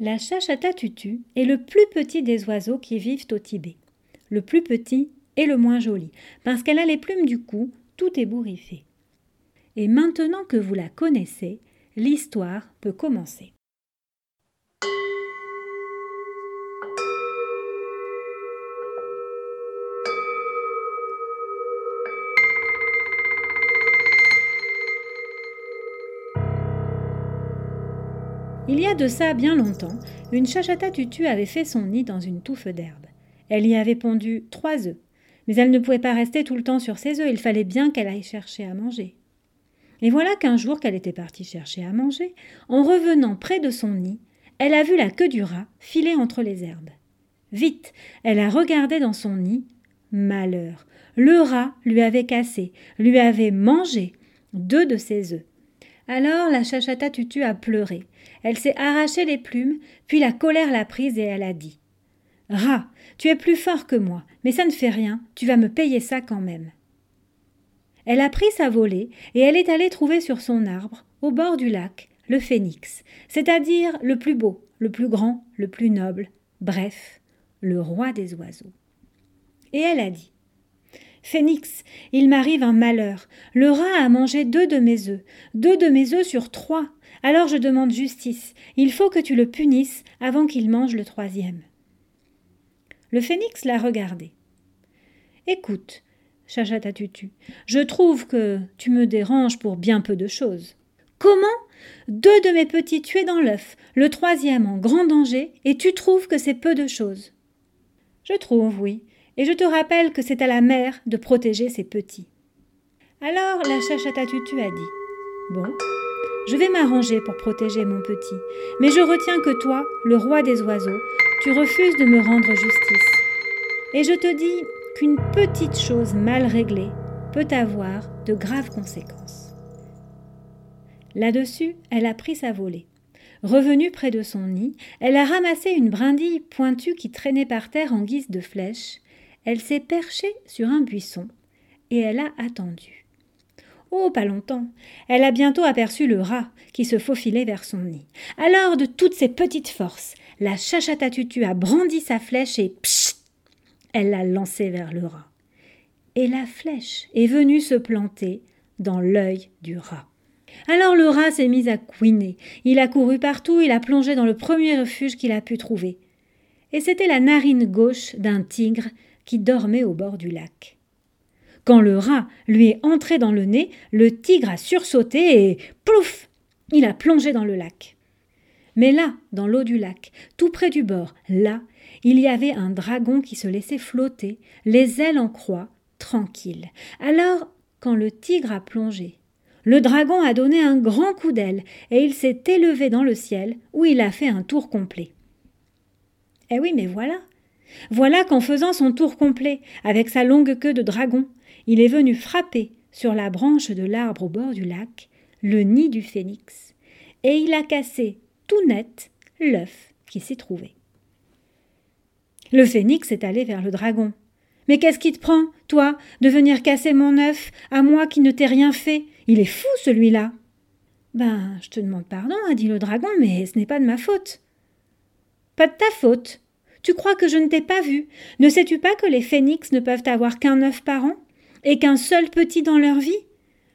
La chachatatutu est le plus petit des oiseaux qui vivent au Tibet. Le plus petit et le moins joli, parce qu'elle a les plumes du cou tout ébouriffées. Et maintenant que vous la connaissez, l'histoire peut commencer. Il y a de ça bien longtemps, une chachata tutu avait fait son nid dans une touffe d'herbe. Elle y avait pondu trois œufs. Mais elle ne pouvait pas rester tout le temps sur ses œufs, il fallait bien qu'elle aille chercher à manger. Et voilà qu'un jour qu'elle était partie chercher à manger, en revenant près de son nid, elle a vu la queue du rat filer entre les herbes. Vite, elle a regardé dans son nid. Malheur. Le rat lui avait cassé, lui avait mangé deux de ses œufs. Alors la chachata tutu a pleuré. Elle s'est arraché les plumes, puis la colère l'a prise et elle a dit Rat, tu es plus fort que moi, mais ça ne fait rien, tu vas me payer ça quand même. Elle a pris sa volée et elle est allée trouver sur son arbre, au bord du lac, le phénix, c'est-à-dire le plus beau, le plus grand, le plus noble, bref, le roi des oiseaux. Et elle a dit Phénix, il m'arrive un malheur. Le rat a mangé deux de mes œufs, deux de mes œufs sur trois. Alors je demande justice. Il faut que tu le punisses avant qu'il mange le troisième. Le phénix l'a regardé. Écoute, chachata Tutu, je trouve que tu me déranges pour bien peu de choses. Comment? Deux de mes petits tués dans l'œuf, le troisième en grand danger, et tu trouves que c'est peu de choses? Je trouve, oui, et je te rappelle que c'est à la mère de protéger ses petits. Alors la chachatatutu a dit Bon, je vais m'arranger pour protéger mon petit, mais je retiens que toi, le roi des oiseaux, tu refuses de me rendre justice. Et je te dis qu'une petite chose mal réglée peut avoir de graves conséquences. Là-dessus, elle a pris sa volée. Revenue près de son nid, elle a ramassé une brindille pointue qui traînait par terre en guise de flèche, elle s'est perchée sur un buisson et elle a attendu. Oh, pas longtemps. Elle a bientôt aperçu le rat qui se faufilait vers son nid. Alors, de toutes ses petites forces, la chachatatutu a brandi sa flèche et psst Elle l'a lancée vers le rat. Et la flèche est venue se planter dans l'œil du rat. Alors le rat s'est mis à couiner. Il a couru partout, il a plongé dans le premier refuge qu'il a pu trouver. Et c'était la narine gauche d'un tigre qui dormait au bord du lac. Quand le rat lui est entré dans le nez, le tigre a sursauté et plouf Il a plongé dans le lac. Mais là, dans l'eau du lac, tout près du bord, là, il y avait un dragon qui se laissait flotter, les ailes en croix, tranquille. Alors, quand le tigre a plongé, le dragon a donné un grand coup d'aile et il s'est élevé dans le ciel où il a fait un tour complet. Eh oui, mais voilà, voilà qu'en faisant son tour complet, avec sa longue queue de dragon, il est venu frapper sur la branche de l'arbre au bord du lac le nid du phénix, et il a cassé tout net l'œuf qui s'y trouvait. Le phénix est allé vers le dragon. Mais qu'est-ce qui te prend, toi, de venir casser mon œuf, à moi qui ne t'ai rien fait? Il est fou, celui-là. Ben, je te demande pardon, a dit le dragon, mais ce n'est pas de ma faute. Pas de ta faute, tu crois que je ne t'ai pas vu? Ne sais-tu pas que les phénix ne peuvent avoir qu'un œuf par an Et qu'un seul petit dans leur vie?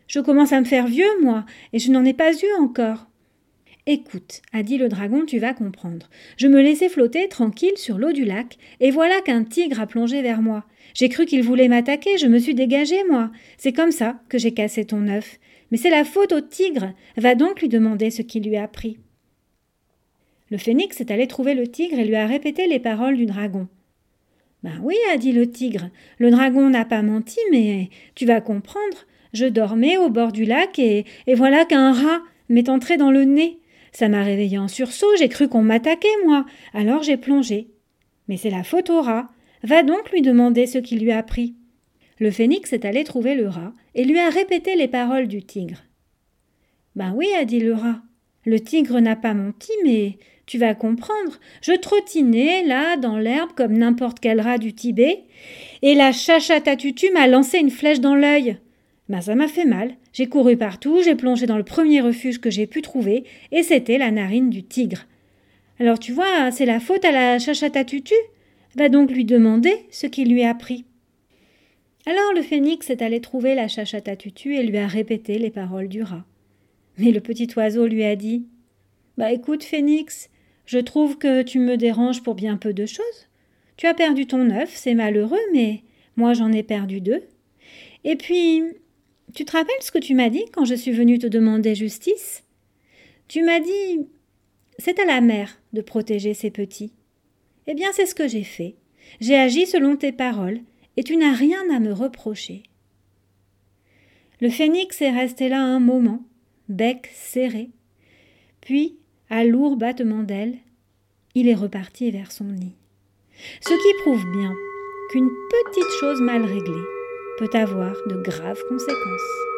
Je commence à me faire vieux, moi, et je n'en ai pas eu encore. Écoute, a dit le dragon, tu vas comprendre. Je me laissais flotter tranquille sur l'eau du lac, et voilà qu'un tigre a plongé vers moi. J'ai cru qu'il voulait m'attaquer, je me suis dégagé, moi. C'est comme ça que j'ai cassé ton œuf. Mais c'est la faute au tigre. Va donc lui demander ce qu'il lui a pris. Le phénix est allé trouver le tigre et lui a répété les paroles du dragon. Ben oui, a dit le tigre, le dragon n'a pas menti, mais tu vas comprendre. Je dormais au bord du lac et, voilà qu'un rat m'est entré dans le nez. Ça m'a réveillé en sursaut, j'ai cru qu'on m'attaquait, moi. Alors j'ai plongé. Mais c'est la faute au rat. Va donc lui demander ce qu'il lui a pris. Le phénix est allé trouver le rat et lui a répété les paroles du tigre. Ben oui, a dit le rat. Le tigre n'a pas menti, mais tu vas comprendre. Je trottinais là dans l'herbe comme n'importe quel rat du Tibet, et la chachatatutu m'a lancé une flèche dans l'œil. Ben ça m'a fait mal. J'ai couru partout, j'ai plongé dans le premier refuge que j'ai pu trouver, et c'était la narine du tigre. Alors tu vois, c'est la faute à la chachata tutu. Va donc lui demander ce qu'il lui a pris. Alors le phénix est allé trouver la chachata tutu et lui a répété les paroles du rat. Mais le petit oiseau lui a dit Bah écoute, phénix, je trouve que tu me déranges pour bien peu de choses. Tu as perdu ton œuf, c'est malheureux, mais moi j'en ai perdu deux. Et puis, tu te rappelles ce que tu m'as dit quand je suis venue te demander justice? Tu m'as dit c'est à la mère de protéger ses petits. Eh bien, c'est ce que j'ai fait. J'ai agi selon tes paroles, et tu n'as rien à me reprocher. Le phénix est resté là un moment, bec serré. Puis, à lourd battement d'aile, il est reparti vers son nid. Ce qui prouve bien qu'une petite chose mal réglée peut avoir de graves conséquences.